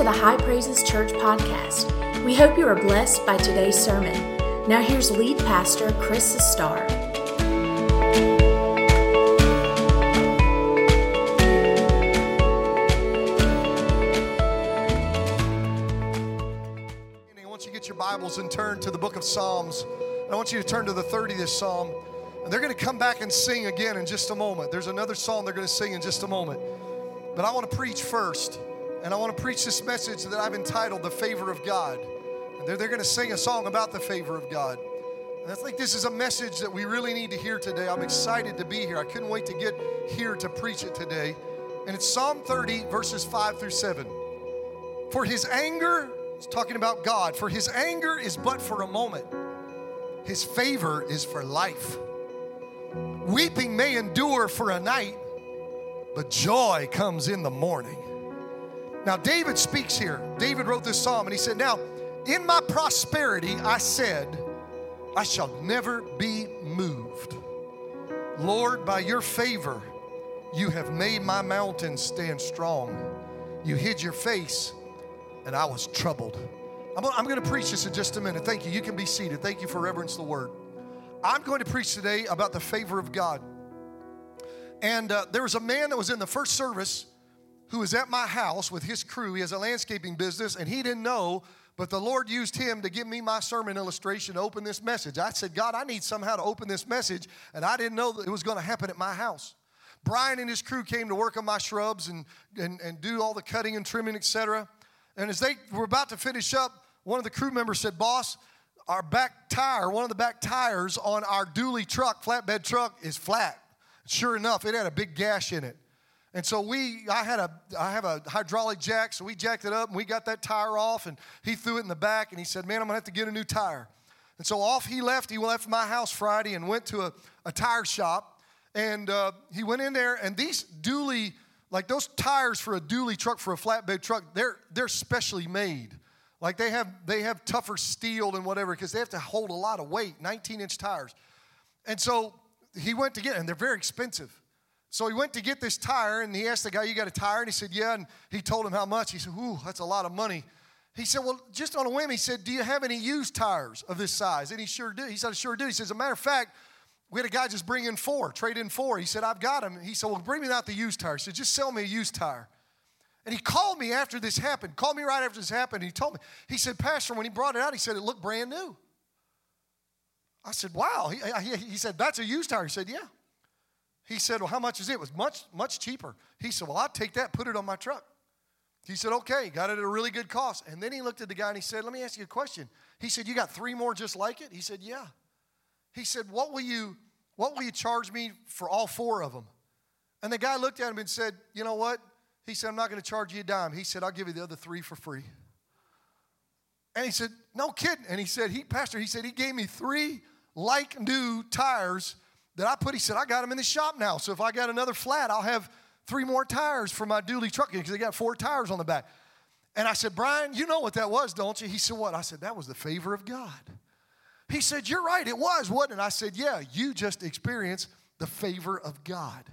to the High Praises Church podcast. We hope you are blessed by today's sermon. Now, here's lead pastor Chris. I want you get your Bibles and turn to the book of Psalms. I want you to turn to the 30th Psalm. And they're going to come back and sing again in just a moment. There's another song they're going to sing in just a moment. But I want to preach first. And I want to preach this message that I've entitled The Favor of God. And they're, they're going to sing a song about the favor of God. And I think this is a message that we really need to hear today. I'm excited to be here. I couldn't wait to get here to preach it today. And it's Psalm 30, verses 5 through 7. For his anger, it's talking about God, for his anger is but for a moment, his favor is for life. Weeping may endure for a night, but joy comes in the morning. Now, David speaks here. David wrote this psalm and he said, Now, in my prosperity, I said, I shall never be moved. Lord, by your favor, you have made my mountains stand strong. You hid your face, and I was troubled. I'm, I'm going to preach this in just a minute. Thank you. You can be seated. Thank you for reverence the word. I'm going to preach today about the favor of God. And uh, there was a man that was in the first service who was at my house with his crew. He has a landscaping business, and he didn't know, but the Lord used him to give me my sermon illustration to open this message. I said, God, I need somehow to open this message, and I didn't know that it was going to happen at my house. Brian and his crew came to work on my shrubs and, and, and do all the cutting and trimming, etc. And as they were about to finish up, one of the crew members said, Boss, our back tire, one of the back tires on our dually truck, flatbed truck, is flat. Sure enough, it had a big gash in it. And so we, I had a, I have a hydraulic jack, so we jacked it up and we got that tire off, and he threw it in the back, and he said, "Man, I'm gonna have to get a new tire." And so off he left. He left my house Friday and went to a, a tire shop, and uh, he went in there, and these dually, like those tires for a dually truck for a flatbed truck, they're they're specially made. Like they have they have tougher steel and whatever because they have to hold a lot of weight, 19 inch tires. And so he went to get, and they're very expensive. So he went to get this tire and he asked the guy, You got a tire? And he said, Yeah. And he told him how much. He said, Ooh, that's a lot of money. He said, Well, just on a whim, he said, Do you have any used tires of this size? And he sure did. He said, I sure do. He says, As a matter of fact, we had a guy just bring in four, trade in four. He said, I've got them. He said, Well, bring me out the used tire. He said, Just sell me a used tire. And he called me after this happened, called me right after this happened. He told me, he said, Pastor, when he brought it out, he said, It looked brand new. I said, Wow. He, he, he said, That's a used tire. He said, Yeah. He said, Well, how much is it? It was much, much cheaper. He said, Well, I'll take that, put it on my truck. He said, Okay, got it at a really good cost. And then he looked at the guy and he said, Let me ask you a question. He said, You got three more just like it? He said, Yeah. He said, What will you what will you charge me for all four of them? And the guy looked at him and said, You know what? He said, I'm not going to charge you a dime. He said, I'll give you the other three for free. And he said, No kidding. And he said, He, Pastor, he said, he gave me three like new tires that I put, he said, I got them in the shop now. So if I got another flat, I'll have three more tires for my dually truck because they got four tires on the back. And I said, Brian, you know what that was, don't you? He said, What? I said, That was the favor of God. He said, You're right, it was, wasn't it? I said, Yeah, you just experienced the favor of God.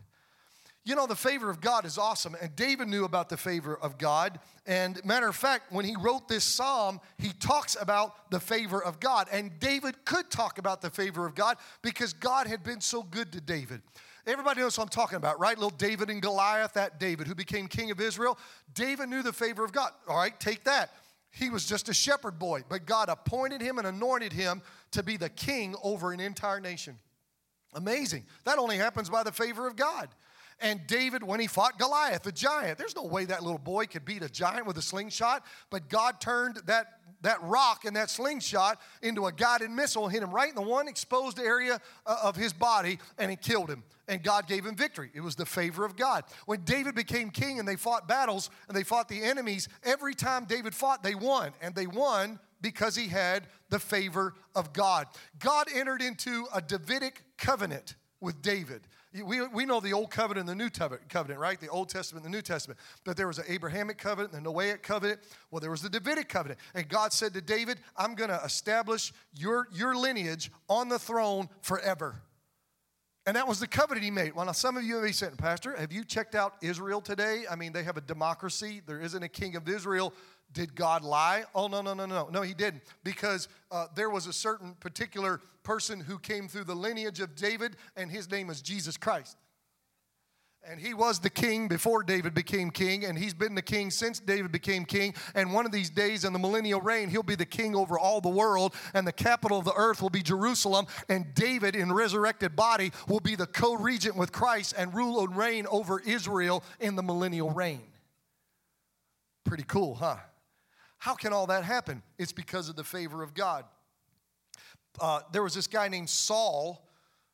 You know, the favor of God is awesome, and David knew about the favor of God. And matter of fact, when he wrote this psalm, he talks about the favor of God. And David could talk about the favor of God because God had been so good to David. Everybody knows what I'm talking about, right? Little David and Goliath, that David who became king of Israel. David knew the favor of God. All right, take that. He was just a shepherd boy, but God appointed him and anointed him to be the king over an entire nation. Amazing. That only happens by the favor of God. And David, when he fought Goliath, the giant, there's no way that little boy could beat a giant with a slingshot, but God turned that that rock and that slingshot into a guided missile, hit him right in the one exposed area uh, of his body, and it killed him. And God gave him victory. It was the favor of God. When David became king and they fought battles and they fought the enemies, every time David fought, they won. And they won because he had the favor of God. God entered into a Davidic covenant with David. We, we know the Old Covenant and the New Covenant, right? The Old Testament and the New Testament. But there was an Abrahamic covenant, and the Noahic covenant. Well, there was the Davidic covenant. And God said to David, I'm going to establish your, your lineage on the throne forever. And that was the covenant he made. Well, now some of you may be saying, Pastor, have you checked out Israel today? I mean, they have a democracy. There isn't a king of Israel Did God lie? Oh, no, no, no, no. No, he didn't. Because uh, there was a certain particular person who came through the lineage of David, and his name is Jesus Christ. And he was the king before David became king, and he's been the king since David became king. And one of these days in the millennial reign, he'll be the king over all the world, and the capital of the earth will be Jerusalem. And David, in resurrected body, will be the co regent with Christ and rule and reign over Israel in the millennial reign. Pretty cool, huh? How can all that happen? It's because of the favor of God. Uh, there was this guy named Saul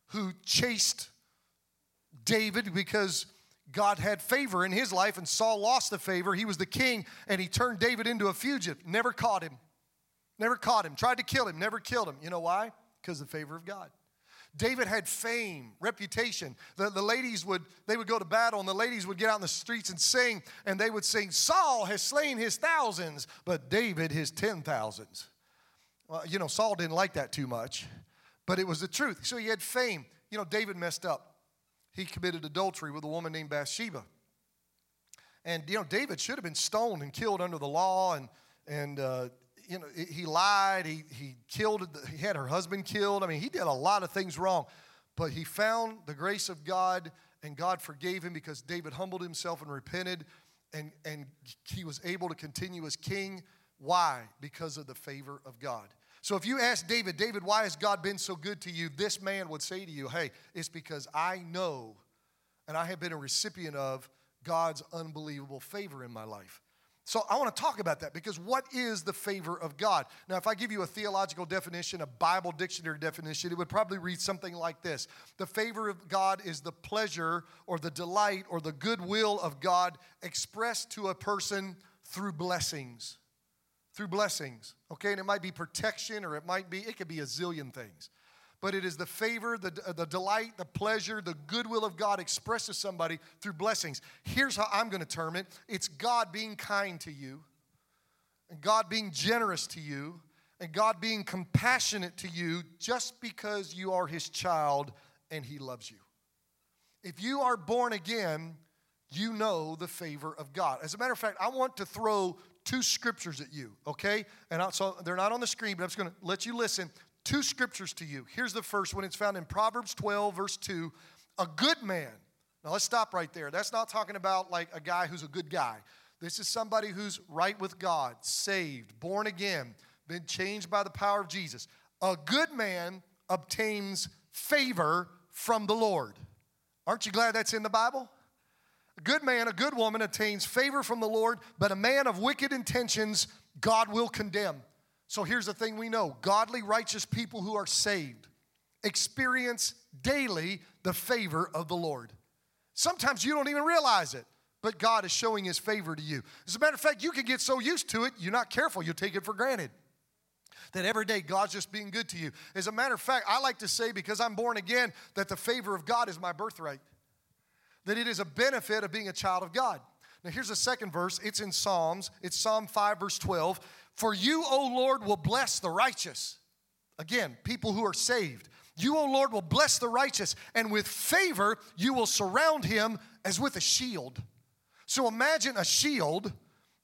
who chased David because God had favor in his life, and Saul lost the favor. He was the king, and he turned David into a fugitive. Never caught him. Never caught him. Tried to kill him. Never killed him. You know why? Because of the favor of God. David had fame, reputation. The, the ladies would, they would go to battle and the ladies would get out in the streets and sing, and they would sing, Saul has slain his thousands, but David his ten thousands. Well, you know, Saul didn't like that too much, but it was the truth. So he had fame. You know, David messed up he committed adultery with a woman named Bathsheba. And, you know, David should have been stoned and killed under the law. And, and uh, you know, he lied. He, he killed, he had her husband killed. I mean, he did a lot of things wrong. But he found the grace of God, and God forgave him because David humbled himself and repented. And, and he was able to continue as king. Why? Because of the favor of God. So if you ask David, David, why has God been so good to you? This man would say to you, hey, it's because I know and I have been a recipient of God's unbelievable favor in my life. So I want to talk about that because what is the favor of God? Now, if I give you a theological definition, a Bible dictionary definition, it would probably read something like this The favor of God is the pleasure or the delight or the goodwill of God expressed to a person through blessings through blessings, okay? And it might be protection or it might be, it could be a zillion things. But it is the favor, the, the delight, the pleasure, the goodwill of God expressed to somebody through blessings. Here's how I'm going to term it it's God being kind to you, and God being generous to you, and God being compassionate to you just because you are His child and He loves you. If you are born again, you know the favor of God. As a matter of fact, I want to throw two scriptures at you, okay? And I, so they're not on the screen, but I'm just going to let you listen. Two scriptures to you. Here's the first one. It's found in Proverbs 12, verse 2. A good man. Now let's stop right there. That's not talking about like a guy who's a good guy. This is somebody who's right with God, saved, born again, been changed by the power of Jesus. A good man obtains favor from the Lord. Aren't you glad that's in the Bible? A good man, a good woman attains favor from the Lord, but a man of wicked intentions, God will condemn. So here's the thing we know godly, righteous people who are saved experience daily the favor of the Lord. Sometimes you don't even realize it, but God is showing His favor to you. As a matter of fact, you can get so used to it, you're not careful, you'll take it for granted. That every day God's just being good to you. As a matter of fact, I like to say, because I'm born again, that the favor of God is my birthright that it is a benefit of being a child of God. Now, here's the second verse. It's in Psalms. It's Psalm 5, verse 12. For you, O Lord, will bless the righteous. Again, people who are saved. You, O Lord, will bless the righteous, and with favor you will surround him as with a shield. So imagine a shield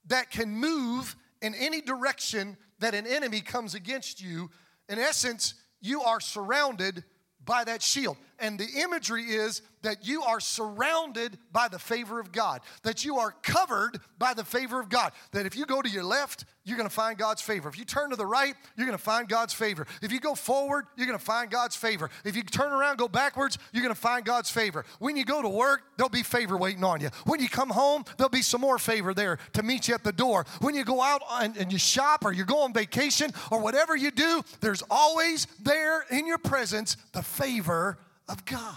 that can move in any direction that an enemy comes against you. In essence, you are surrounded by that shield. And the imagery is that you are surrounded by the favor of God, that you are covered by the favor of God. That if you go to your left, you're gonna find God's favor. If you turn to the right, you're gonna find God's favor. If you go forward, you're gonna find God's favor. If you turn around, go backwards, you're gonna find God's favor. When you go to work, there'll be favor waiting on you. When you come home, there'll be some more favor there to meet you at the door. When you go out and, and you shop or you go on vacation or whatever you do, there's always there in your presence the favor of God.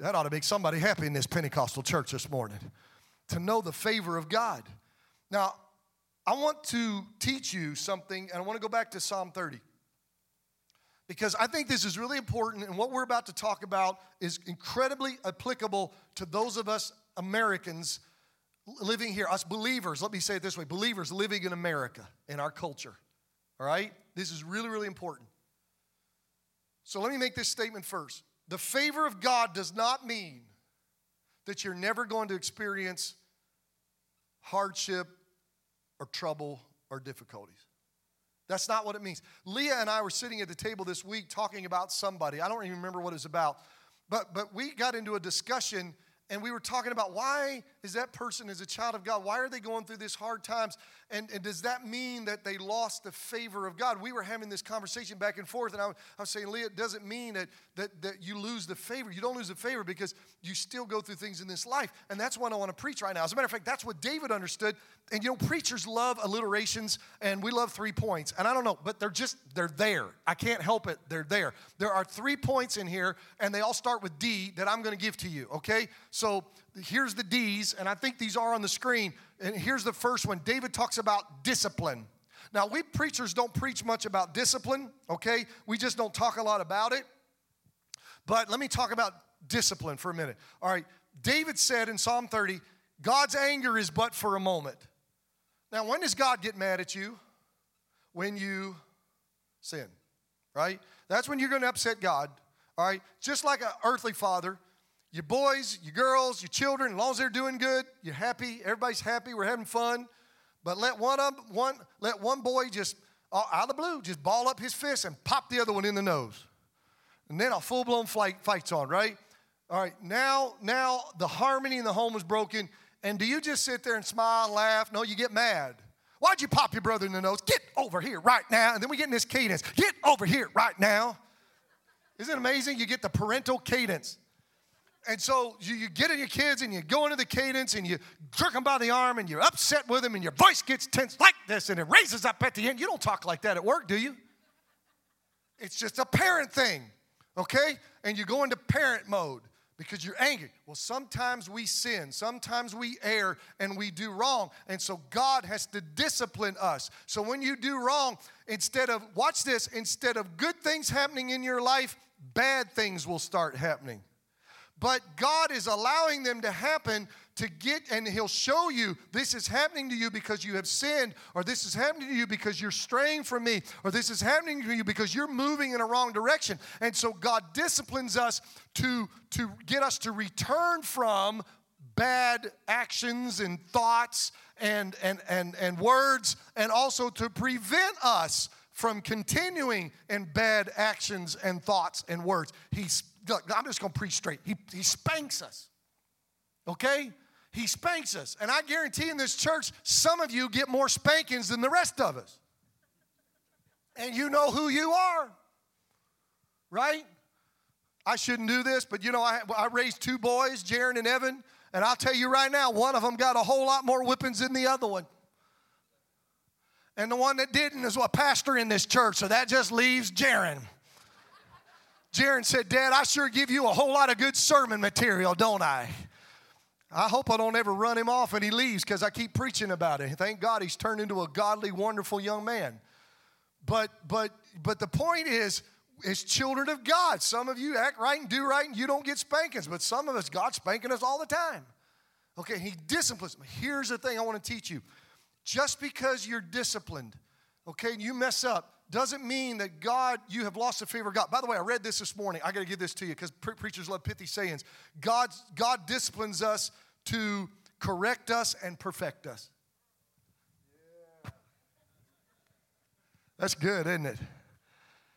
That ought to make somebody happy in this Pentecostal church this morning to know the favor of God. Now, I want to teach you something, and I want to go back to Psalm 30 because I think this is really important, and what we're about to talk about is incredibly applicable to those of us Americans living here, us believers. Let me say it this way believers living in America, in our culture. All right? This is really, really important. So let me make this statement first. The favor of God does not mean that you're never going to experience hardship, or trouble or difficulties. That's not what it means. Leah and I were sitting at the table this week talking about somebody. I don't even remember what it was about. But, but we got into a discussion and we were talking about why is that person as a child of God, why are they going through these hard times? And, and does that mean that they lost the favor of God? We were having this conversation back and forth, and I, I was saying, Leah, it doesn't mean that, that, that you lose the favor. You don't lose the favor because you still go through things in this life. And that's what I want to preach right now. As a matter of fact, that's what David understood. And you know, preachers love alliterations, and we love three points. And I don't know, but they're just, they're there. I can't help it. They're there. There are three points in here, and they all start with D that I'm going to give to you, okay? Here's the D's, and I think these are on the screen. And here's the first one David talks about discipline. Now, we preachers don't preach much about discipline, okay? We just don't talk a lot about it. But let me talk about discipline for a minute. All right, David said in Psalm 30, God's anger is but for a moment. Now, when does God get mad at you? When you sin, right? That's when you're going to upset God, all right? Just like an earthly father, your boys, your girls, your children, as long as they're doing good, you're happy. Everybody's happy. We're having fun. But let one of one let one boy just uh, out of the blue just ball up his fist and pop the other one in the nose, and then a full blown fight fight's on. Right? All right. Now now the harmony in the home is broken. And do you just sit there and smile, laugh? No, you get mad. Why'd you pop your brother in the nose? Get over here right now. And then we get in this cadence. Get over here right now. Isn't it amazing? You get the parental cadence. And so you, you get in your kids and you go into the cadence and you jerk them by the arm and you're upset with them and your voice gets tense like this and it raises up at the end. You don't talk like that at work, do you? It's just a parent thing, okay? And you go into parent mode because you're angry. Well, sometimes we sin, sometimes we err, and we do wrong. And so God has to discipline us. So when you do wrong, instead of, watch this, instead of good things happening in your life, bad things will start happening but God is allowing them to happen to get, and He'll show you this is happening to you because you have sinned, or this is happening to you because you're straying from me, or this is happening to you because you're moving in a wrong direction. And so God disciplines us to, to get us to return from bad actions and thoughts and, and, and, and words, and also to prevent us from continuing in bad actions and thoughts and words. He's look, I'm just going to preach straight. He, he spanks us. Okay? He spanks us. And I guarantee in this church, some of you get more spankings than the rest of us. And you know who you are, right? I shouldn't do this, but you know, I, I raised two boys, Jaron and Evan, and I'll tell you right now, one of them got a whole lot more whippings than the other one. And the one that didn't is a pastor in this church, so that just leaves Jaron. Jaron said, Dad, I sure give you a whole lot of good sermon material, don't I? I hope I don't ever run him off and he leaves because I keep preaching about it. Thank God he's turned into a godly, wonderful young man. But but but the point is, as children of God, some of you act right and do right and you don't get spankings, but some of us, God's spanking us all the time. Okay, he disciplines. Here's the thing I want to teach you. Just because you're disciplined, okay, you mess up, doesn't mean that God, you have lost the favor of God. By the way, I read this this morning. I got to give this to you because pre- preachers love pithy sayings. God, God disciplines us to correct us and perfect us. That's good, isn't it?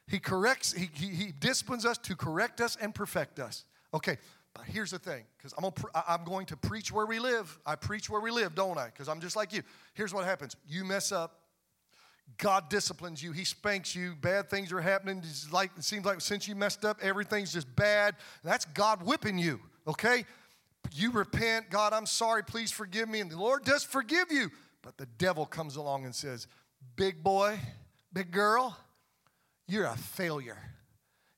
He corrects, he, he, he, disciplines us to correct us and perfect us. Okay, but here's the thing, because I'm, I'm going to preach where we live. I preach where we live, don't I? Because I'm just like you. Here's what happens you mess up, God disciplines you. He spanks you. Bad things are happening. It's like it seems like since you messed up, everything's just bad. That's God whipping you. Okay? You repent, God, I'm sorry, please forgive me. And the Lord does forgive you. But the devil comes along and says, Big boy, big girl, you're a failure.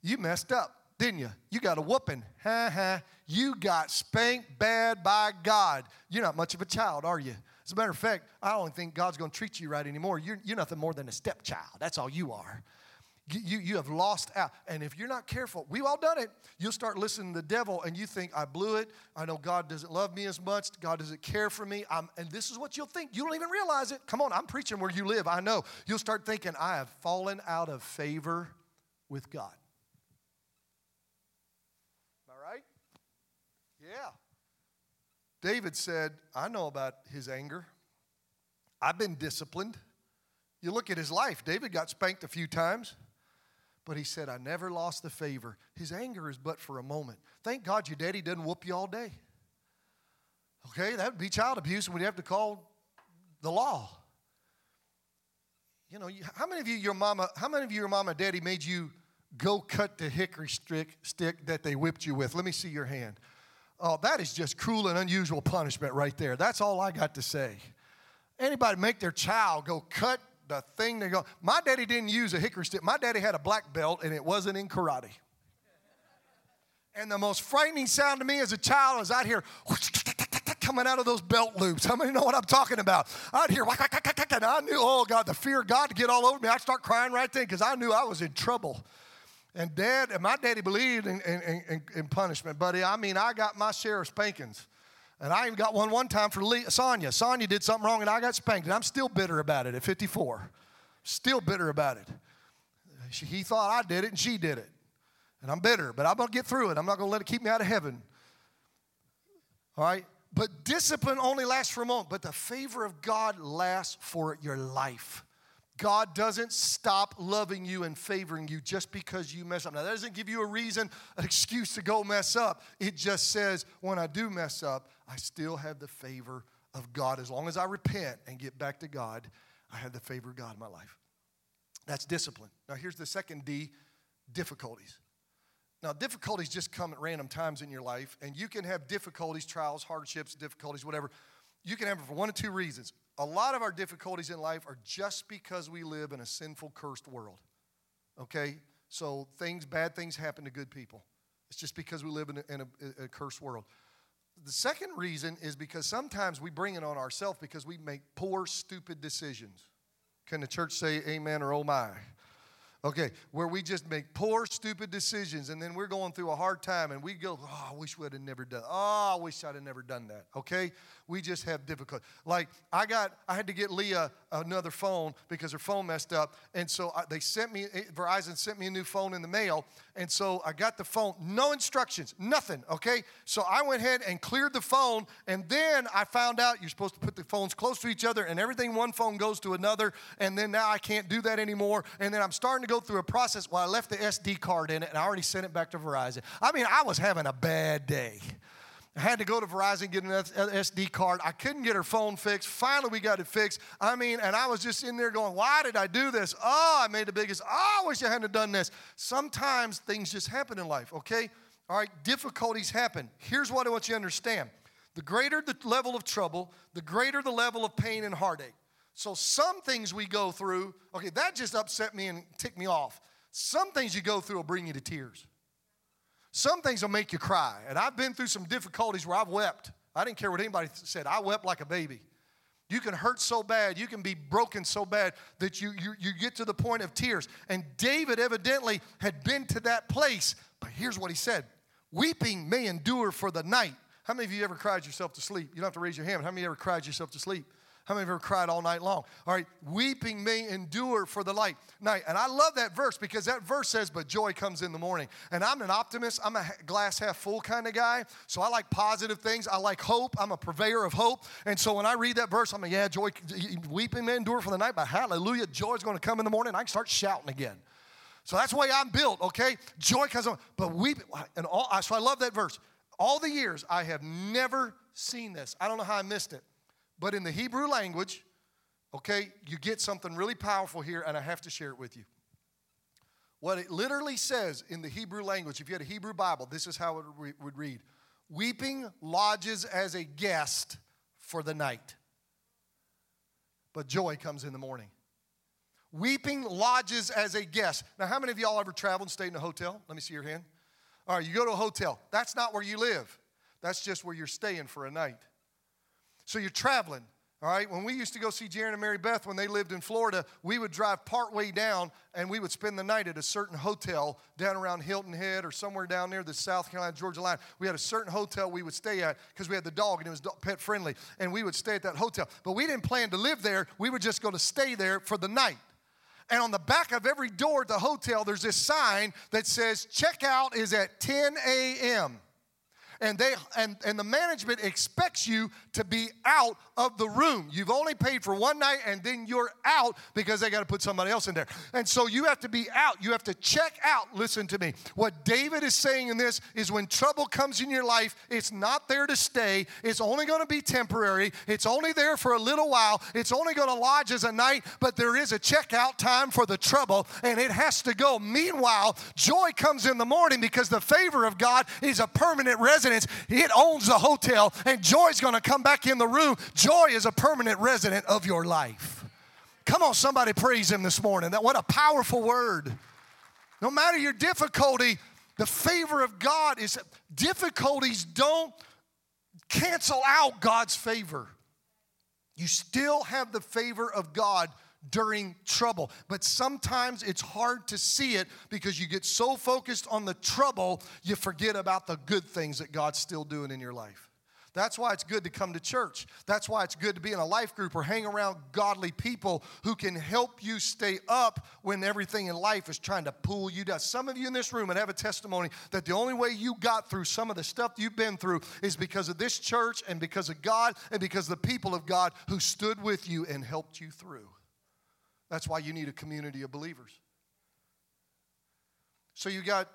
You messed up, didn't you? You got a whooping. Ha ha. You got spanked bad by God. You're not much of a child, are you? As a matter of fact, I don't think God's going to treat you right anymore. You're, you're nothing more than a stepchild. That's all you are. You, you have lost out. And if you're not careful, we've all done it. You'll start listening to the devil and you think, I blew it. I know God doesn't love me as much. God doesn't care for me. I'm, and this is what you'll think. You don't even realize it. Come on, I'm preaching where you live. I know. You'll start thinking, I have fallen out of favor with God. Am I right? Yeah. David said, I know about his anger. I've been disciplined. You look at his life, David got spanked a few times, but he said, I never lost the favor. His anger is but for a moment. Thank God your daddy doesn't whoop you all day. Okay, that would be child abuse, and we'd have to call the law. You know, how many of you, your mama, how many of you, your mama, daddy made you go cut the hickory stick, stick that they whipped you with? Let me see your hand. Oh, that is just cruel and unusual punishment right there. That's all I got to say. Anybody make their child go cut the thing they go. My daddy didn't use a hickory stick. My daddy had a black belt and it wasn't in karate. And the most frightening sound to me as a child is I'd hear coming out of those belt loops. How many know what I'm talking about? I'd hear, and I knew, oh God, the fear of God to get all over me. I'd start crying right then because I knew I was in trouble. And dad, and my daddy believed in, in, in, in, punishment, buddy. I mean, I got my share of spankings. And I even got one one time for Lee, Sonia. Sonia did something wrong and I got spanked. And I'm still bitter about it at 54. Still bitter about it. She, he thought I did it and she did it. And I'm bitter, but I'm going to get through it. I'm not going to let it keep me out of heaven. All right? But discipline only lasts for a moment, but the favor of God lasts for your life. God doesn't stop loving you and favoring you just because you mess up. Now, that doesn't give you a reason, an excuse to go mess up. It just says, when I do mess up, I still have the favor of God. As long as I repent and get back to God, I have the favor of God in my life. That's discipline. Now, here's the second D difficulties. Now, difficulties just come at random times in your life, and you can have difficulties, trials, hardships, difficulties, whatever. You can have it for one of two reasons a lot of our difficulties in life are just because we live in a sinful, cursed world. Okay? So things, bad things happen to good people. It's just because we live in a, in a, a cursed world. The second reason is because sometimes we bring it on ourselves because we make poor, stupid decisions. Can the church say amen or oh my? Okay, where we just make poor, stupid decisions, and then we're going through a hard time, and we go, "Oh, I wish we'd have never done. Oh, I wish I'd have never done that." Okay, we just have difficulty. Like I got, I had to get Leah another phone because her phone messed up, and so I, they sent me eh, Verizon sent me a new phone in the mail, and so I got the phone, no instructions, nothing. Okay, so I went ahead and cleared the phone, and then I found out you're supposed to put the phones close to each other, and everything one phone goes to another, and then now I can't do that anymore, and then I'm starting to go go through a process. Well, I left the SD card in it and I already sent it back to Verizon. I mean, I was having a bad day. I had to go to Verizon get an SD uh, card. I couldn't get her phone fixed. Finally, we got it fixed. I mean, and I was just in there going, Why did I do this? Oh, I made the biggest. Oh, I wish I hadn't done this. Sometimes things just happen in life, okay? All right, difficulties happen. Here's what I want you to understand the greater the level of trouble, the greater the level of pain and heartache. So some things we go through, okay, that just upset me and ticked me off. Some things you go through will bring you to tears. Some things will make you cry. And I've been through some difficulties where I've wept. I didn't care what anybody said. I wept like a baby. You can hurt so bad, you can be broken so bad that you, you, you get to the point of tears. And David evidently had been to that place. But here's what he said Weeping may endure for the night. How many of you ever cried yourself to sleep? You don't have to raise your hand. How many ever cried yourself to sleep? How many of you ever cried all night long? All right, weeping may endure for the light night. And I love that verse because that verse says, but joy comes in the morning. And I'm an optimist. I'm a glass half full kind of guy. So I like positive things. I like hope. I'm a purveyor of hope. And so when I read that verse, I'm like, yeah, joy, weeping may endure for the night, but hallelujah, joy is going to come in the morning. I can start shouting again. So that's the way I'm built, okay? Joy comes on. But weep, and all, so I love that verse. All the years, I have never seen this. I don't know how I missed it. But in the Hebrew language, okay, you get something really powerful here, and I have to share it with you. What it literally says in the Hebrew language, if you had a Hebrew Bible, this is how it would read Weeping lodges as a guest for the night, but joy comes in the morning. Weeping lodges as a guest. Now, how many of y'all ever traveled and stayed in a hotel? Let me see your hand. All right, you go to a hotel. That's not where you live, that's just where you're staying for a night. So you're traveling. All right, when we used to go see Jaron and Mary Beth when they lived in Florida, we would drive part way down and we would spend the night at a certain hotel down around Hilton Head or somewhere down near the South Carolina Georgia line. We had a certain hotel we would stay at because we had the dog and it was pet friendly, and we would stay at that hotel. But we didn't plan to live there, we were just going to stay there for the night. And on the back of every door at the hotel, there's this sign that says, Checkout is at 10 a.m. and they and, and the management expects you to be out of the room. You've only paid for one night and then you're out because they got to put somebody else in there. And so you have to be out. You have to check out. Listen to me. What David is saying in this is when trouble comes in your life, it's not there to stay. It's only going to be temporary. It's only there for a little while. It's only going to lodge as a night, but there is a checkout time for the trouble and it has to go. Meanwhile, joy comes in the morning because the favor of God is a permanent residence. It owns the hotel, and joy is going to come back in the room. Joy is a permanent resident of your life. Come on, somebody praise Him this morning. That what a powerful word. No matter your difficulty, the favor of God is difficulties don't cancel out God's favor. You still have the favor of God during trouble. But sometimes it's hard to see it because you get so focused on the trouble, you forget about the good things that God's still doing in your life. That's why it's good to come to church. That's why it's good to be in a life group or hang around godly people who can help you stay up when everything in life is trying to pull you down. Some of you in this room would have a testimony that the only way you got through some of the stuff you've been through is because of this church and because of God and because of the people of God who stood with you and helped you through. That's why you need a community of believers. So you got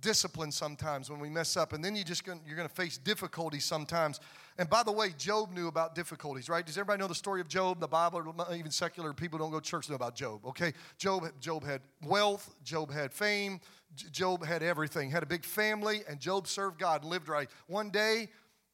discipline sometimes when we mess up, and then you just gonna, you're going to face difficulties sometimes. And by the way, Job knew about difficulties, right? Does everybody know the story of Job? The Bible, even secular people don't go to church know about Job. Okay, Job, Job had wealth, Job had fame, Job had everything, had a big family, and Job served God and lived right. One day,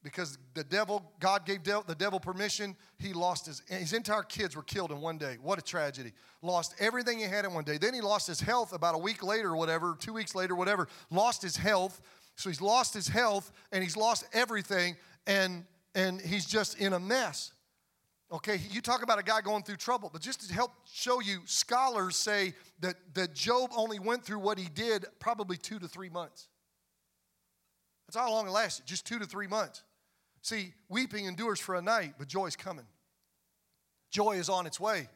because the devil, God gave the devil permission, he lost his, his entire kids were killed in one day. What a tragedy. Lost everything he had in one day. Then he lost his health about a week later or whatever, two weeks later, whatever, lost his health. So he's lost his health and he's lost everything and, and he's just in a mess. Okay, you talk about a guy going through trouble, but just to help show you, scholars say that, that Job only went through what he did probably two to three months. That's how long it lasted, just two to three months. See, weeping endures for a night, but joy is coming. Joy is on its way.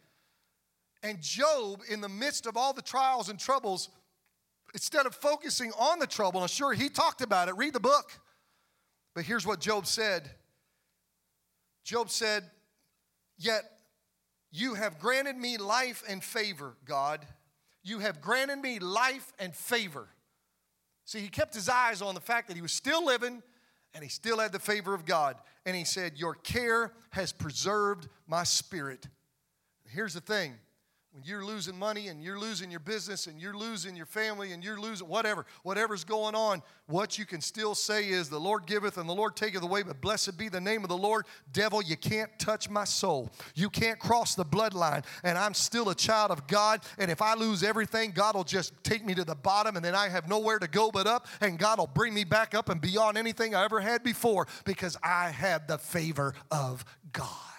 And Job, in the midst of all the trials and troubles, instead of focusing on the trouble, and sure, he talked about it, read the book. But here's what Job said Job said, Yet you have granted me life and favor, God. You have granted me life and favor. See, he kept his eyes on the fact that he was still living, and he still had the favor of God. And he said, Your care has preserved my spirit. Here's the thing when you're losing money and you're losing your business and you're losing your family and you're losing whatever, whatever's going on, what you can still say is, The Lord giveth and the Lord taketh away, but blessed be the name of the Lord. Devil, you can't touch my soul. You can't cross the bloodline, and I'm still a child of God. And if I lose everything, God will just take me to the bottom, and then I have nowhere to go but up, and God will bring me back up and beyond anything I ever had before because I had the favor of God.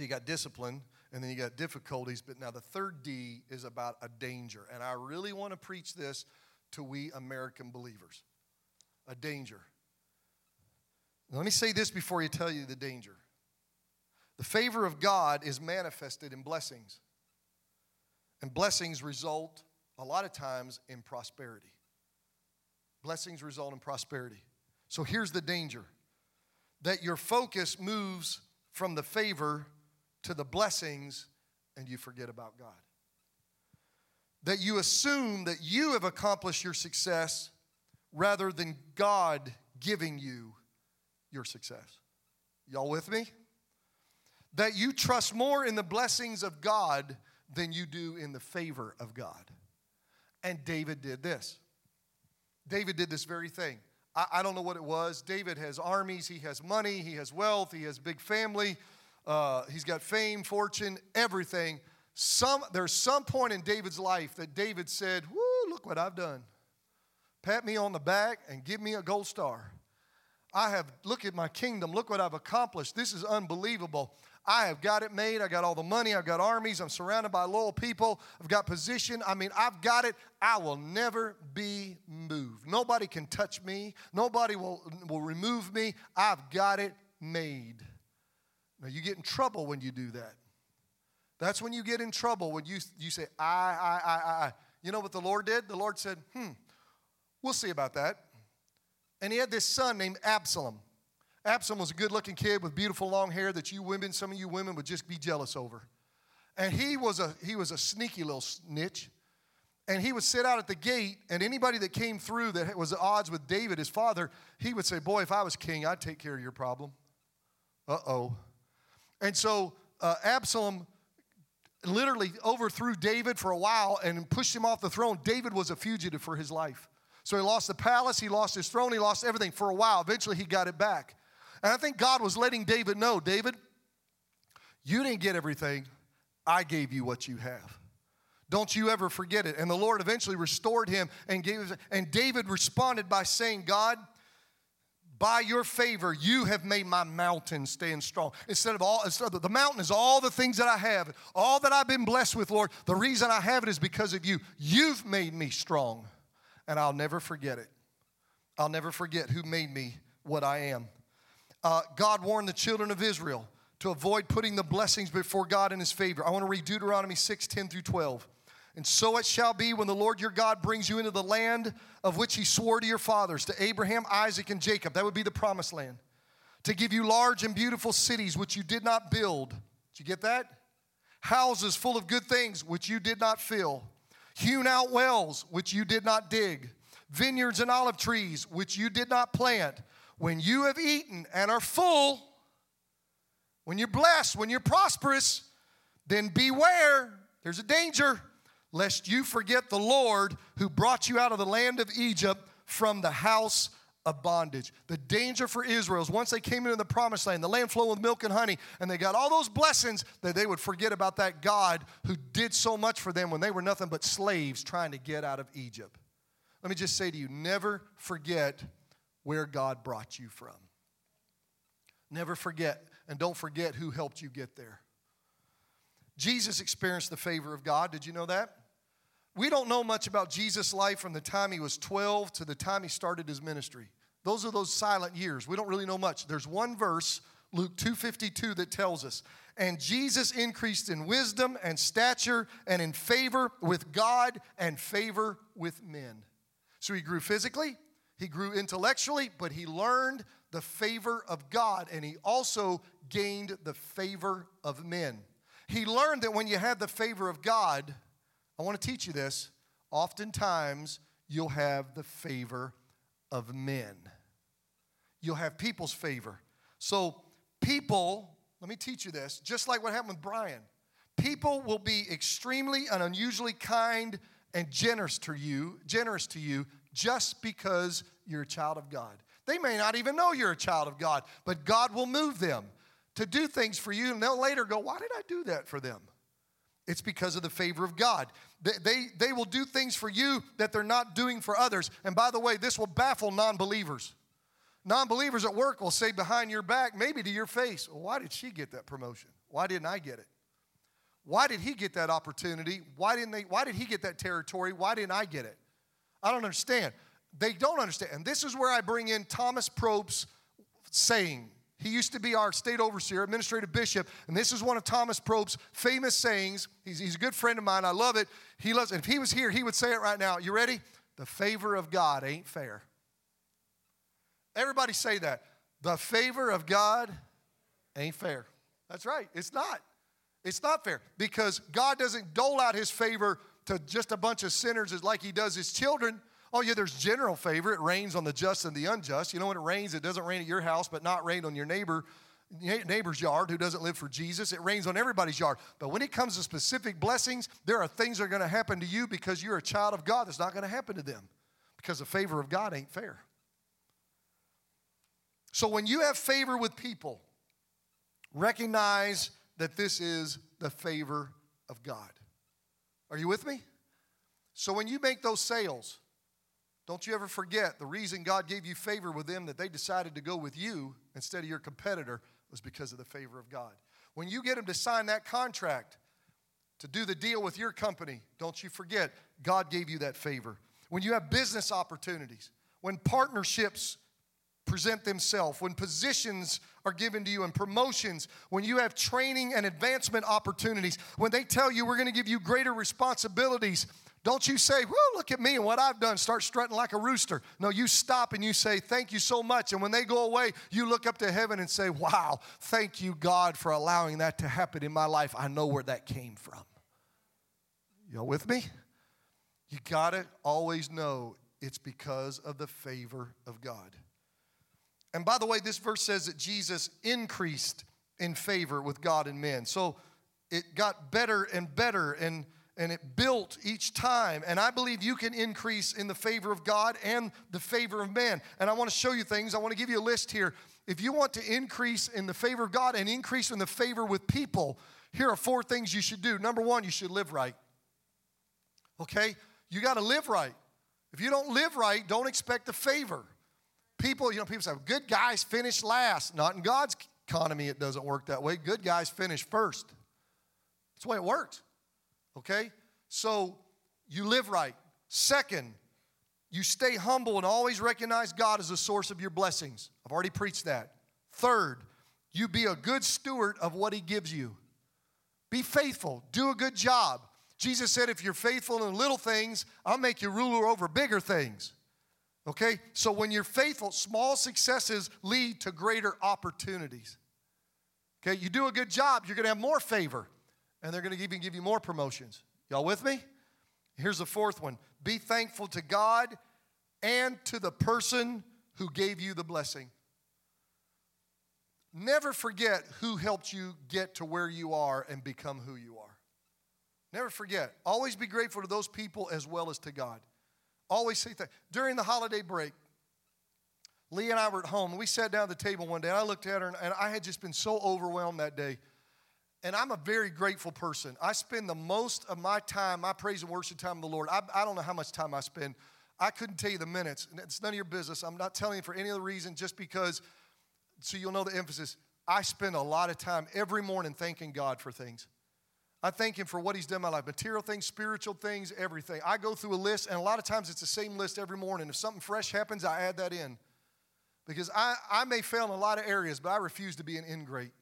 So you got discipline and then you got difficulties. But now the third D is about a danger. And I really want to preach this to we American believers a danger. Let me say this before you tell you the danger. The favor of God is manifested in blessings. And blessings result a lot of times in prosperity. Blessings result in prosperity. So here's the danger that your focus moves from the favor to the blessings and you forget about God. That you assume that you have accomplished your success rather than God giving you your success. Y'all with me? That you trust more in the blessings of God than you do in the favor of God. And David did this. David did this very thing. I, I, don't know what it was. David has armies, he has money, he has wealth, he has big family, uh, he's got fame, fortune, everything. Some, there's some point in David's life that David said, Woo, look what I've done. Pat me on the back and give me a gold star. I have, look at my kingdom, look what I've accomplished. This is unbelievable. I have got it made. I got all the money. I've got armies. I'm surrounded by loyal people. I've got position. I mean, I've got it. I will never be moved. Nobody can touch me. Nobody will, will remove me. I've got it made. Now, you get in trouble when you do that. That's when you get in trouble when you, you say, I, I, I, I. You know what the Lord did? The Lord said, Hmm, we'll see about that. And he had this son named Absalom. Absalom was a good looking kid with beautiful long hair that you women, some of you women, would just be jealous over. And he was a, he was a sneaky little snitch. And he would sit out at the gate, and anybody that came through that was at odds with David, his father, he would say, Boy, if I was king, I'd take care of your problem. Uh oh. And so uh, Absalom literally overthrew David for a while and pushed him off the throne. David was a fugitive for his life. So he lost the palace, he lost his throne, he lost everything for a while. Eventually, he got it back. And I think God was letting David know David, you didn't get everything, I gave you what you have. Don't you ever forget it. And the Lord eventually restored him and gave and David responded by saying, God, by your favor, you have made my mountain stand strong. Instead of all, instead of the mountain is all the things that I have, all that I've been blessed with, Lord. The reason I have it is because of you. You've made me strong, and I'll never forget it. I'll never forget who made me what I am. Uh, God warned the children of Israel to avoid putting the blessings before God in His favor. I want to read Deuteronomy 6 10 through 12. And so it shall be when the Lord your God brings you into the land of which he swore to your fathers, to Abraham, Isaac, and Jacob. That would be the promised land. To give you large and beautiful cities which you did not build. Did you get that? Houses full of good things which you did not fill. Hewn out wells which you did not dig. Vineyards and olive trees which you did not plant. When you have eaten and are full, when you're blessed, when you're prosperous, then beware. There's a danger lest you forget the Lord who brought you out of the land of Egypt from the house of bondage. The danger for Israel is once they came into the promised land, the land flowed with milk and honey, and they got all those blessings, that they would forget about that God who did so much for them when they were nothing but slaves trying to get out of Egypt. Let me just say to you never forget where God brought you from. Never forget, and don't forget who helped you get there. Jesus experienced the favor of God. Did you know that? We don't know much about Jesus' life from the time he was 12 to the time he started his ministry. Those are those silent years. We don't really know much. There's one verse, Luke 2:52 that tells us, "And Jesus increased in wisdom and stature and in favor with God and favor with men." So he grew physically, he grew intellectually, but he learned the favor of God and he also gained the favor of men. He learned that when you have the favor of God, I want to teach you this. Oftentimes, you'll have the favor of men. You'll have people's favor. So, people, let me teach you this, just like what happened with Brian. People will be extremely and unusually kind and generous to you, generous to you just because you're a child of God. They may not even know you're a child of God, but God will move them to do things for you, and they'll later go, Why did I do that for them? It's because of the favor of God. They, they, they will do things for you that they're not doing for others. And by the way, this will baffle non believers. Non believers at work will say behind your back, maybe to your face, well, Why did she get that promotion? Why didn't I get it? Why did he get that opportunity? Why didn't they, why did he get that territory? Why didn't I get it? I don't understand. They don't understand. And this is where I bring in Thomas Probe's saying he used to be our state overseer, administrative bishop, and this is one of Thomas Probe's famous sayings. He's, he's a good friend of mine. I love it. He loves it. If he was here, he would say it right now. You ready? The favor of God ain't fair. Everybody say that. The favor of God ain't fair. That's right. It's not. It's not fair because God doesn't dole out his favor to just a bunch of sinners like he does his children. Oh, yeah, there's general favor. It rains on the just and the unjust. You know, when it rains, it doesn't rain at your house, but not rain on your neighbor neighbor's yard who doesn't live for Jesus. It rains on everybody's yard. But when it comes to specific blessings, there are things that are going to happen to you because you're a child of God that's not going to happen to them because the favor of God ain't fair. So when you have favor with people, recognize that this is the favor of God. Are you with me? So when you make those sales, don't you ever forget the reason God gave you favor with them that they decided to go with you instead of your competitor was because of the favor of God. When you get them to sign that contract to do the deal with your company, don't you forget God gave you that favor. When you have business opportunities, when partnerships present themselves, when positions are given to you and promotions, when you have training and advancement opportunities, when they tell you we're going to give you greater responsibilities, Don't you say, Whoo, look at me and what I've done, start strutting like a rooster. No, you stop and you say, Thank you so much. And when they go away, you look up to heaven and say, Wow, thank you, God, for allowing that to happen in my life. I know where that came from. Y'all with me? You gotta always know it's because of the favor of God. And by the way, this verse says that Jesus increased in favor with God and men. So it got better and better and and it built each time. And I believe you can increase in the favor of God and the favor of man. And I want to show you things. I want to give you a list here. If you want to increase in the favor of God and increase in the favor with people, here are four things you should do. Number one, you should live right. Okay? You got to live right. If you don't live right, don't expect the favor. People, you know, people say, good guys finish last. Not in God's economy, it doesn't work that way. Good guys finish first. That's the way it works. Okay? So you live right. Second, you stay humble and always recognize God as the source of your blessings. I've already preached that. Third, you be a good steward of what He gives you. Be faithful, do a good job. Jesus said, if you're faithful in little things, I'll make you ruler over bigger things. Okay? So when you're faithful, small successes lead to greater opportunities. Okay? You do a good job, you're to have more favor and they're going to even give you more promotions. Y'all with me? Here's the fourth one be thankful to God and to the person who gave you the blessing. Never forget who helped you get to where you are and become who you are. Never forget. Always be grateful to those people as well as to God. Always say that. During the holiday break, Lee and I were at home, we sat down at the table one day, and I looked at her, and I had just been so overwhelmed that day and I'm a very grateful person. I spend the most of my time, my praise and worship time with the Lord. I, I don't know how much time I spend. I couldn't tell you the minutes. It's none of your business. I'm not telling you for any other reason, just because, so you'll know the emphasis. I spend a lot of time every morning thanking God for things. I thank Him for what He's done in my life material things, spiritual things, everything. I go through a list, and a lot of times it's the same list every morning. If something fresh happens, I add that in. Because I, I may fail in a lot of areas, but I refuse to be an ingrate.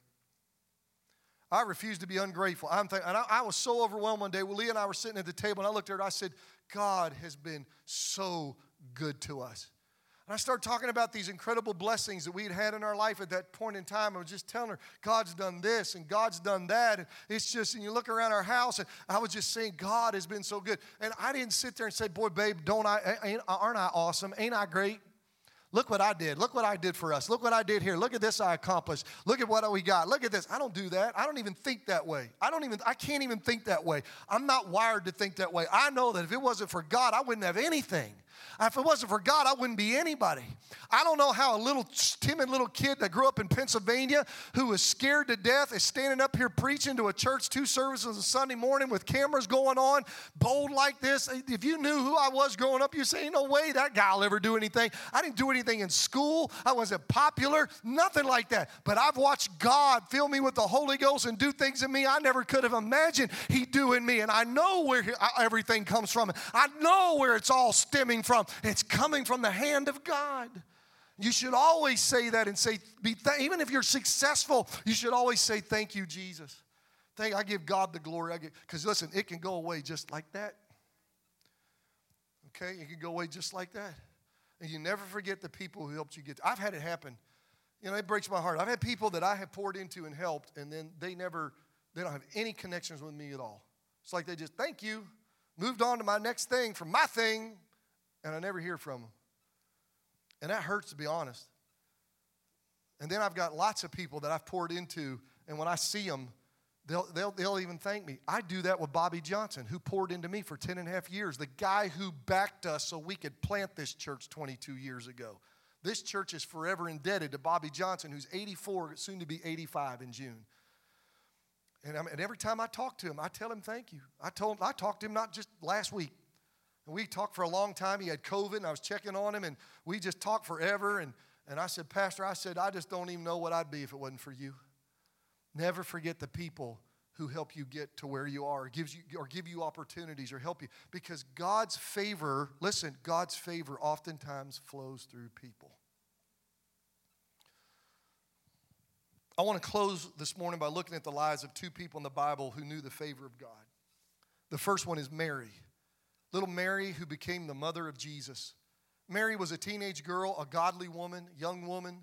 I refuse to be ungrateful. I'm thinking, and I, I, was so overwhelmed one day. Well, Leah and I were sitting at the table, and I looked at her. I said, "God has been so good to us." And I started talking about these incredible blessings that we had had in our life at that point in time. I was just telling her, God's done this and God's done that. And it's just, and you look around our house, and I was just saying, God has been so good. And I didn't sit there and say, Boy, babe, don't I, aren't I awesome? Ain't I great? Look what I did. Look what I did for us. Look what I did here. Look at this I accomplished. Look at what we got. Look at this. I don't do that. I don't even think that way. I don't even I can't even think that way. I'm not wired to think that way. I know that if it wasn't for God, I wouldn't have anything. Uh, if it wasn't for God, I wouldn't be anybody. I don't know how a little timid little kid that grew up in Pennsylvania who was scared to death is standing up here preaching to a church two services on Sunday morning with cameras going on, bold like this. Uh, if you knew who I was growing up, you'd say, no way that guy will ever do anything. I didn't do anything in school. I wasn't popular, nothing like that. But I've watched God fill me with the Holy Ghost and do things in me I never could have imagined He'd do in me. And I know where uh, everything comes from. I know where it's all stemming from. It's coming from the hand of God. You should always say that and say, be th- even if you're successful, you should always say, Thank you, Jesus. Thank, I give God the glory. Because listen, it can go away just like that. Okay? It can go away just like that. And you never forget the people who helped you get. I've had it happen. You know, it breaks my heart. I've had people that I have poured into and helped, and then they never, they don't have any connections with me at all. It's like they just, thank you, moved on to my next thing from my thing, and I never hear from them. And that hurts, to be honest. And then I've got lots of people that I've poured into, and when I see them, they'll, they'll, they'll even thank me. I do that with Bobby Johnson, who poured into me for 10 and a half years, the guy who backed us so we could plant this church 22 years ago. This church is forever indebted to Bobby Johnson, who's 84, soon to be 85 in June. And, and every time I talk to him, I tell him thank you. I told I talked to him not just last week, and we talked for a long time. He had COVID, and I was checking on him, and we just talked forever. And, and I said, Pastor, I said, I just don't even know what I'd be if it wasn't for you. Never forget the people who help you get to where you are, or gives you or give you opportunities or help you. Because God's favor, listen, God's favor oftentimes flows through people. I want to close this morning by looking at the lives of two people in the Bible who knew the favor of God. The first one is Mary. Little Mary who became the mother of Jesus. Mary was a teenage girl, a godly woman, young woman,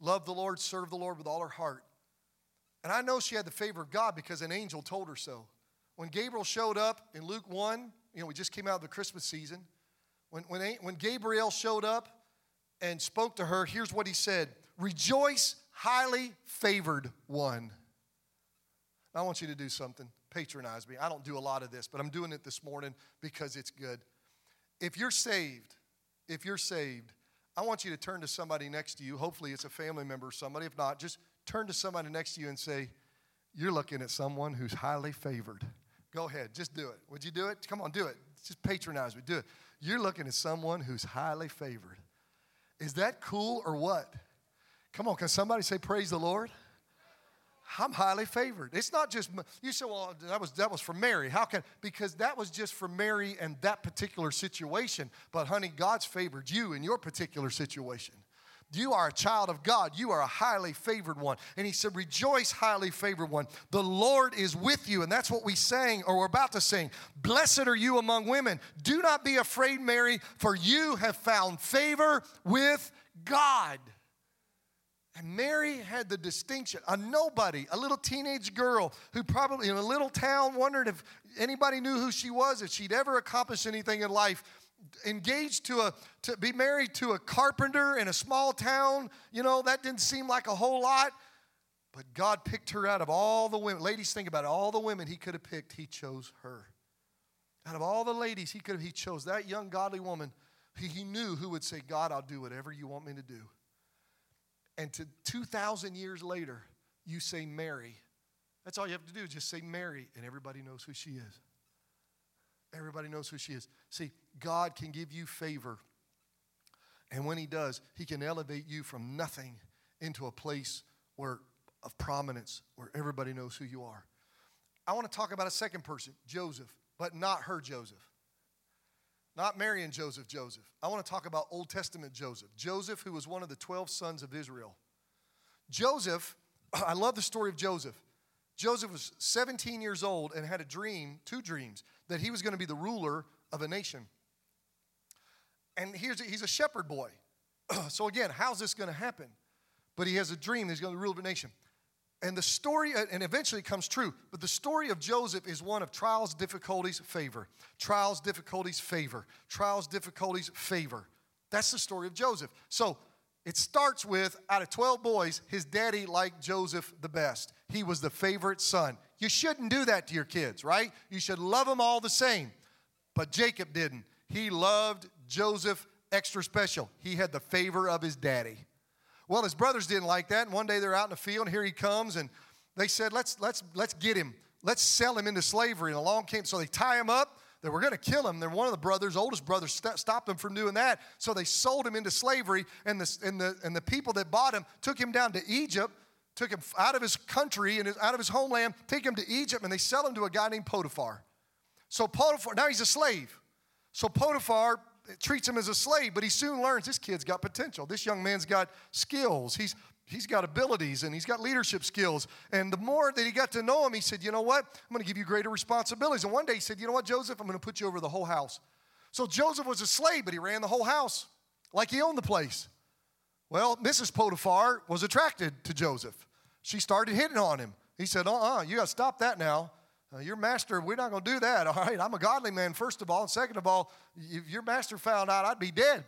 loved the Lord, served the Lord with all her heart. And I know she had the favor of God because an angel told her so. When Gabriel showed up in Luke 1, you know, we just came out of the Christmas season. When, when, when Gabriel showed up and spoke to her, here's what he said Rejoice, highly favored one. I want you to do something. Patronize me. I don't do a lot of this, but I'm doing it this morning because it's good. If you're saved, if you're saved, I want you to turn to somebody next to you. Hopefully, it's a family member or somebody. If not, just turn to somebody next to you and say, You're looking at someone who's highly favored. Go ahead, just do it. Would you do it? Come on, do it. Just patronize me. Do it. You're looking at someone who's highly favored. Is that cool or what? Come on, can somebody say, Praise the Lord? I'm highly favored. It's not just you say, well, that was that was for Mary. How can because that was just for Mary and that particular situation. But honey, God's favored you in your particular situation. You are a child of God. You are a highly favored one. And he said, Rejoice, highly favored one. The Lord is with you. And that's what we sang, or we're about to sing. Blessed are you among women. Do not be afraid, Mary, for you have found favor with God. And Mary had the distinction, a nobody, a little teenage girl who probably in a little town wondered if anybody knew who she was, if she'd ever accomplished anything in life. Engaged to a to be married to a carpenter in a small town you know that didn't seem like a whole lot. But god picked her out of all the women. Ladies think about it. All the women he could have picked he chose her. Out of all the ladies he could have he chose that young godly woman. He, he knew who would say god i'll do whatever you want me to do and to 2000 years later you say mary that's all you have to do just say mary and everybody knows who she is everybody knows who she is see God can give you favor. And when He does, He can elevate you from nothing into a place where, of prominence where everybody knows who you are. I want to talk about a second person, Joseph, but not her Joseph. Not Mary and Joseph, Joseph. I want to talk about Old Testament Joseph. Joseph, who was one of the 12 sons of Israel. Joseph, I love the story of Joseph. Joseph was 17 years old and had a dream, two dreams, that he was going to be the ruler of a nation and here's, he's a shepherd boy. so again, how's this going to happen? But he has a dream he's going to rule the nation. And the story, uh, and eventually comes true, but the story of Joseph is one of trials, difficulties, favor. Trials, difficulties, favor. Trials, difficulties, favor. That's the story of Joseph. So it starts with out of 12 boys, his daddy liked Joseph the best. He was the favorite son. You shouldn't do that to your kids, right? You should love them all the same. But Jacob didn't. He loved Joseph extra special. He had the favor of his daddy. Well, his brothers didn't like that, and one day they're out in the field, and here he comes, and they said, "Let's let's let's get him. Let's sell him into slavery." And along came, so they tie him up. They were going to kill him. Then one of the brothers, oldest brother, st- stopped them from doing that. So they sold him into slavery, and the and the and the people that bought him took him down to Egypt, took him out of his country and out of his homeland, take him to Egypt, and they sell him to a guy named Potiphar. So Potiphar, now he's a slave. So Potiphar treats him as a slave, but he soon learns this kid's got potential. This young man's got skills. He's he's got abilities and he's got leadership skills. And the more that he got to know him, he said, You know what? I'm going to give you greater responsibilities. And one day he said, You know what, Joseph? I'm going to put you over the whole house. So Joseph was a slave, but he ran the whole house like he owned the place. Well, Mrs. Potiphar was attracted to Joseph. She started hitting on him. He said, Uh uh-uh, uh you got to stop that now. Uh, your master, we're not going to do that, all right? I'm a godly man, first of all. And second of all, if your master found out, I'd be dead.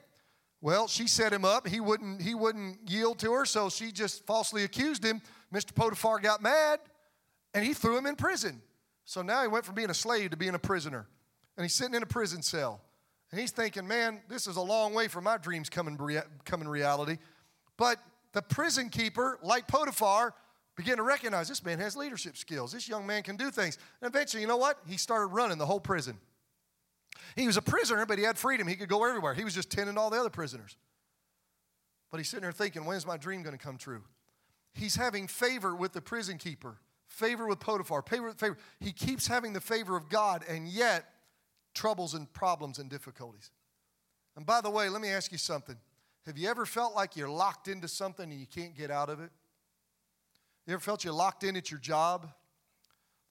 Well, she set him up. He wouldn't, he wouldn't yield to her, so she just falsely accused him. Mr. Potiphar got mad, and he threw him in prison. So now he went from being a slave to being a prisoner. And he's sitting in a prison cell. And he's thinking, man, this is a long way from my dreams coming, coming reality. But the prison keeper, like Potiphar, began to recognize this man has leadership skills. This young man can do things. And eventually, you know what? He started running the whole prison. He was a prisoner, but he had freedom. He could go everywhere. He was just tending all the other prisoners. But he's sitting there thinking, when's my dream going to come true? He's having favor with the prison keeper, favor with Potiphar, favor, favor. He keeps having the favor of God, and yet troubles and problems and difficulties. And by the way, let me ask you something. Have you ever felt like you're locked into something and you can't get out of it? You ever felt you're locked in at your job?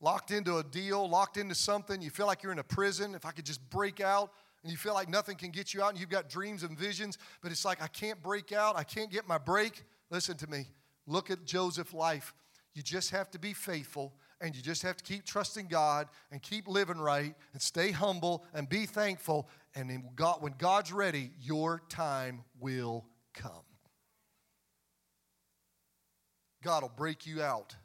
locked into a deal, locked into something. You feel like you're in a prison. If I could just break out, and you feel like nothing can get you out, and you've got dreams and visions, but it's like, I can't break out. I can't get my break. Listen to me. Look at Joseph's life. You just have to be faithful and you just have to keep trusting God and keep living right and stay humble and be thankful. And God, when God's ready, your time will come. God will break you out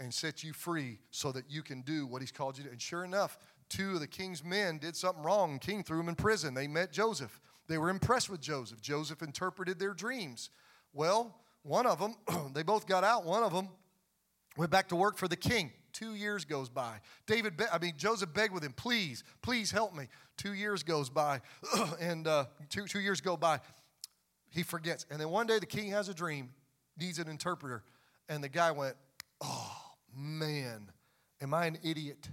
and set you free so that you can do what He's called you to. And sure enough, two of the king's men did something wrong. king threw them in prison. They met Joseph. They were impressed with Joseph. Joseph interpreted their dreams. Well, one of them, they both got out. One of them went back to work for the king. Two years goes by. David, be- I mean, Joseph begged with him, please, please help me. Two years goes by, and uh, two, two years go by. He forgets. And then one day the king has a dream, needs an interpreter. And the guy went, oh, man, am I an idiot?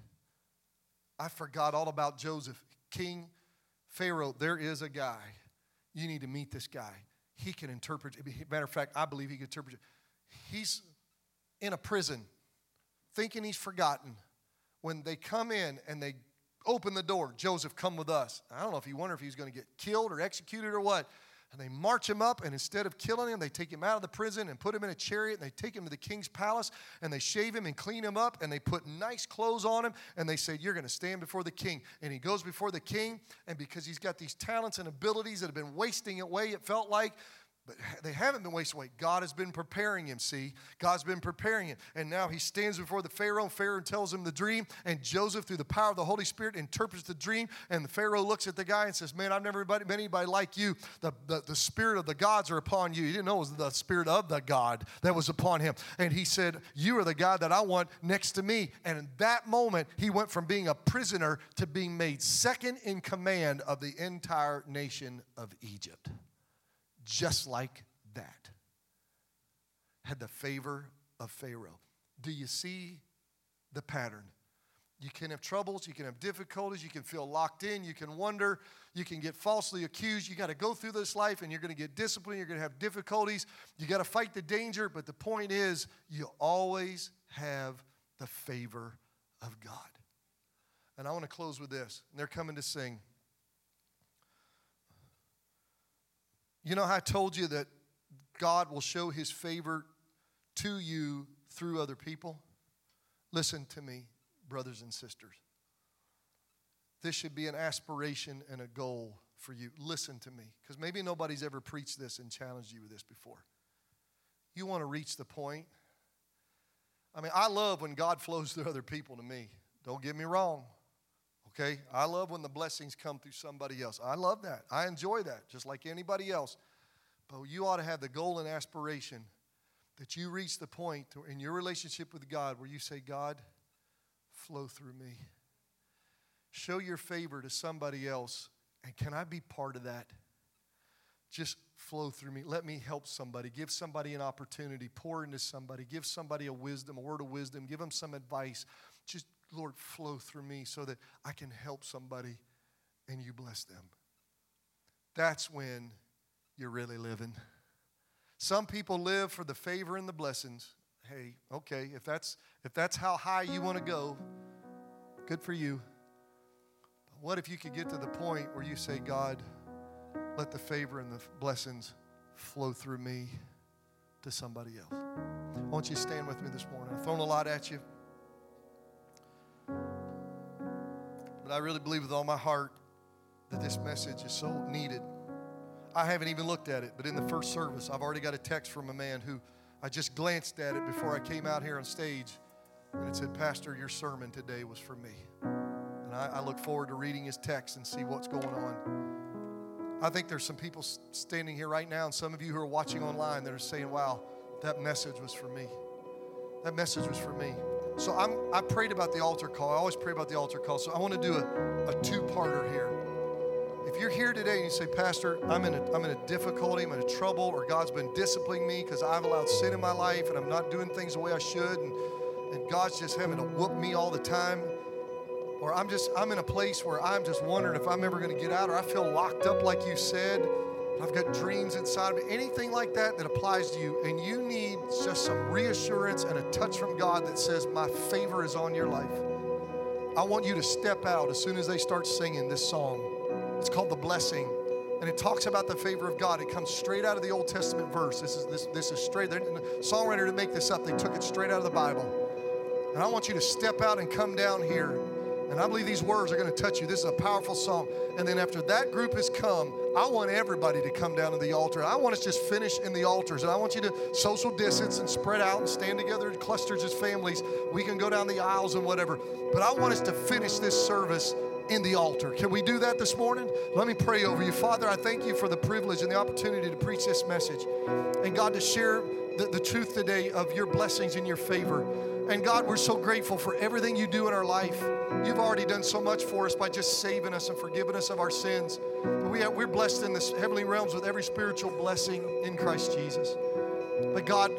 I forgot all about Joseph. King Pharaoh, there is a guy. You need to meet this guy. He can interpret. Matter of fact, I believe he can interpret. He's in a prison thinking he's forgotten. When they come in and they open the door, Joseph, come with us. I don't know if he wondered if he was going to get killed or executed or what. And they march him up, and instead of killing him, they take him out of the prison and put him in a chariot, and they take him to the king's palace, and they shave him and clean him up, and they put nice clothes on him, and they say, You're going to stand before the king. And he goes before the king, and because he's got these talents and abilities that have been wasting away, it felt like, but they haven't been wasting away. God has been preparing him, see? God's been preparing him. And now he stands before the Pharaoh. Pharaoh tells him the dream. And Joseph, through the power of the Holy Spirit, interprets the dream. And the Pharaoh looks at the guy and says, Man, I've never met anybody like you. The, the, the spirit of the gods are upon you. He didn't know it was the spirit of the God that was upon him. And he said, You are the God that I want next to me. And in that moment, he went from being a prisoner to being made second in command of the entire nation of Egypt just like that. Had the favor of Pharaoh. Do you see the pattern? You can have troubles, you can have difficulties, you can feel locked in, you can wonder, you can get falsely accused. You got to go through this life and you're going to get disciplined, you're going to have difficulties. You got to fight the danger, but the point is, you always have the favor of God. And I want to close with this. And they're coming to sing. You know how I told you that God will show his favor to you through other people? Listen to me, brothers and sisters. This should be an aspiration and a goal for you. Listen to me, because maybe nobody's ever preached this and challenged you with this before. You want to reach the point. I mean, I love when God flows through other people to me. Don't get me wrong. Okay? I love when the blessings come through somebody else. I love that. I enjoy that, just like anybody else. But you ought to have the goal and aspiration that you reach the point in your relationship with God where you say, God, flow through me. Show your favor to somebody else. And can I be part of that? Just flow through me. Let me help somebody. Give somebody an opportunity. Pour into somebody. Give somebody a wisdom, a word of wisdom. Give them some advice. Just Lord, flow through me so that I can help somebody and you bless them. That's when you're really living. Some people live for the favor and the blessings. Hey, okay, if that's if that's how high you want to go, good for you. But what if you could get to the point where you say, God, let the favor and the blessings flow through me to somebody else? I want you stand with me this morning. I've thrown a lot at you. But I really believe with all my heart that this message is so needed. I haven't even looked at it, but in the first service, I've already got a text from a man who I just glanced at it before I came out here on stage, and it said, Pastor, your sermon today was for me. And I, I look forward to reading his text and see what's going on. I think there's some people standing here right now, and some of you who are watching online that are saying, Wow, that message was for me. That message was for me. So I'm, I prayed about the altar call. I always pray about the altar call. So I want to do a, a two parter here. If you're here today and you say, Pastor, I'm in, a, I'm in a difficulty, I'm in a trouble, or God's been disciplining me because I've allowed sin in my life and I'm not doing things the way I should, and, and God's just having to whoop me all the time, or I'm just I'm in a place where I'm just wondering if I'm ever going to get out, or I feel locked up like you said, I've got dreams inside of me. Anything like that that applies to you, and you need just some reassurance and a touch from God that says, My favor is on your life. I want you to step out as soon as they start singing this song. It's called The Blessing. And it talks about the favor of God. It comes straight out of the Old Testament verse. This is this this is straight. The songwriter didn't make this up. They took it straight out of the Bible. And I want you to step out and come down here. And I believe these words are going to touch you. This is a powerful song. And then after that group has come, I want everybody to come down to the altar. I want us just finish in the altars. And I want you to social distance and spread out and stand together in clusters as families. We can go down the aisles and whatever. But I want us to finish this service in the altar. Can we do that this morning? Let me pray over you. Father, I thank you for the privilege and the opportunity to preach this message. And God, to share the, the truth today of your blessings and your favor. And God, we're so grateful for everything you do in our life. You've already done so much for us by just saving us and forgiving us of our sins. We have, we're blessed in the heavenly realms with every spiritual blessing in Christ Jesus. But God,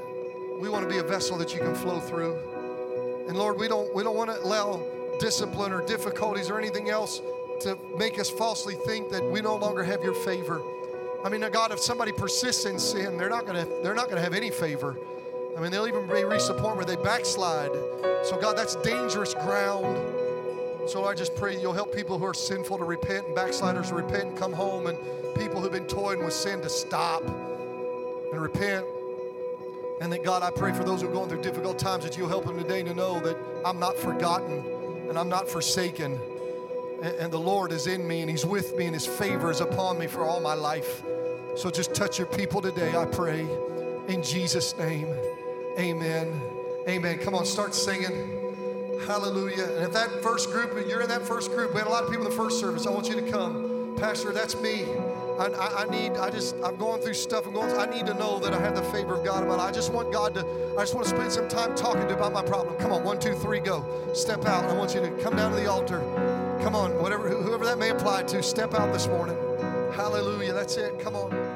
we want to be a vessel that you can flow through. And Lord, we don't, we don't want to allow discipline or difficulties or anything else to make us falsely think that we no longer have your favor. I mean, God, if somebody persists in sin, they're not gonna they're not gonna have any favor. I mean, they'll even reach the where they backslide. So, God, that's dangerous ground. So, I just pray you'll help people who are sinful to repent and backsliders to repent and come home, and people who've been toying with sin to stop and repent. And that, God, I pray for those who are going through difficult times that you'll help them today to know that I'm not forgotten and I'm not forsaken. And the Lord is in me and He's with me and His favor is upon me for all my life. So just touch your people today, I pray. In Jesus' name, amen. Amen. Come on, start singing. Hallelujah. And if that first group, you're in that first group, we had a lot of people in the first service. I want you to come. Pastor, that's me. I, I, need, I just, I'm going through stuff. I'm going, I need to know that I have the favor of God life. I just want God to, I just want to spend some time talking to about my problem. Come on, one, two, three, go. Step out. I want you to come down to the altar. Come on, whatever, whoever that may apply to, step out this morning. Hallelujah. That's it. Come on.